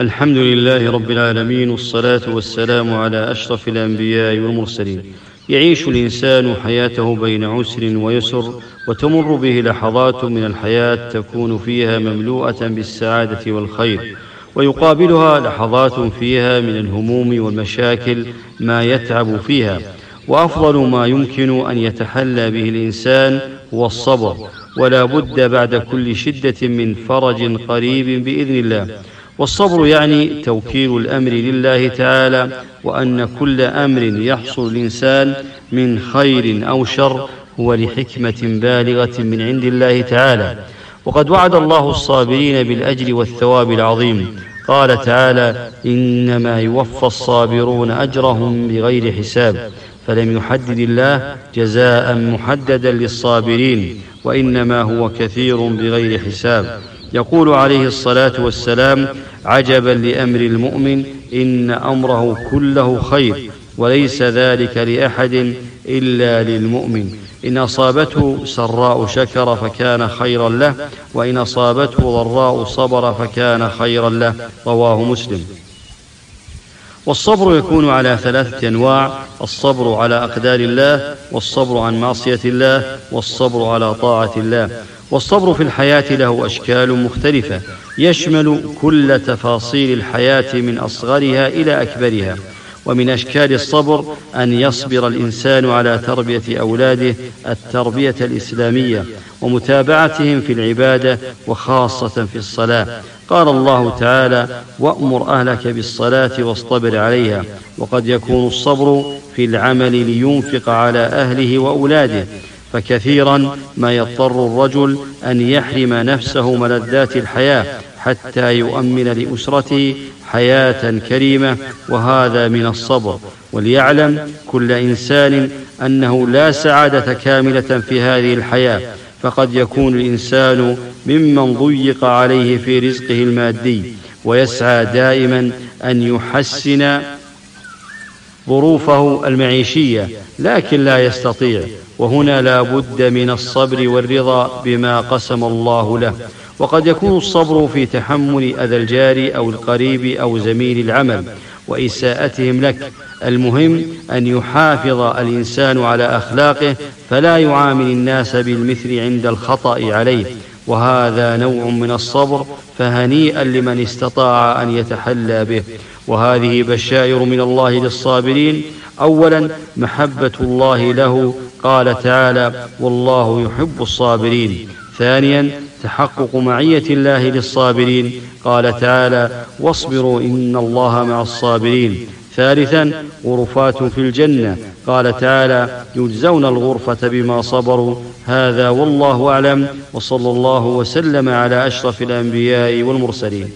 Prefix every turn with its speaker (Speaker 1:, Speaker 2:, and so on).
Speaker 1: الحمد لله رب العالمين والصلاة والسلام على أشرف الأنبياء والمرسلين. يعيش الإنسان حياته بين عسر ويسر وتمر به لحظات من الحياة تكون فيها مملوءة بالسعادة والخير ويقابلها لحظات فيها من الهموم والمشاكل ما يتعب فيها. وأفضل ما يمكن أن يتحلى به الإنسان هو الصبر ولا بد بعد كل شدة من فرج قريب بإذن الله. والصبر يعني توكيل الأمر لله تعالى وأن كل أمر يحصل الإنسان من خير أو شر هو لحكمة بالغة من عند الله تعالى. وقد وعد الله الصابرين بالأجر والثواب العظيم. قال تعالى إنما يوفى الصابرون أجرهم بغير حساب. فلم يحدد الله جزاء محددا للصابرين وإنما هو كثير بغير حساب. يقول عليه الصلاة والسلام عجبا لأمر المؤمن إن أمره كله خير وليس ذلك لأحد إلا للمؤمن. إن أصابته سراء شكر فكان خيرا له وإن أصابته ضراء صبر فكان خيرا له رواه مسلم. والصبر يكون على ثلاثة أنواع الصبر على أقدار الله والصبر عن معصية الله والصبر على طاعة الله. والصبر في الحياة له أشكال مختلفة يشمل كل تفاصيل الحياة من أصغرها إلى أكبرها. ومن أشكال الصبر أن يصبر الإنسان على تربية أولاده التربية الإسلامية ومتابعتهم في العبادة وخاصة في الصلاة. قال الله تعالى وأمر أهلك بالصلاة واصطبر عليها وقد يكون الصبر في العمل لينفق على أهله وأولاده. فكثيرا ما يضطر الرجل أن يحرم نفسه ملذات الحياة حتى يؤمن لأسرته حياة كريمة وهذا من الصبر. وليعلم كل إنسان أنه لا سعادة كاملة في هذه الحياة فقد يكون الإنسان ممن ضيق عليه في رزقه المادي ويسعى دائما أن يحسن ظروفه المعيشية لكن لا يستطيع. وهنا لا بد من الصبر والرضا بما قسم الله له. وقد يكون الصبر في تحمل أذى الجار أو القريب أو زميل العمل وإساءتهم لك. المهم أن يحافظ الإنسان على أخلاقه فلا يعامل الناس بالمثل عند الخطأ عليه. وهذا نوع من الصبر فهنيئا لمن استطاع أن يتحلى به. وهذه بشائر من الله للصابرين. أولا محبة الله له قال تعالى والله يحب الصابرين. ثانيا تحقق معية الله للصابرين. قال تعالى واصبروا إن الله مع الصابرين. ثالثا غرفات في الجنة. قال تعالى يجزون الغرفة بما صبروا. هذا والله أعلم وصلى الله وسلم على أشرف الأنبياء والمرسلين.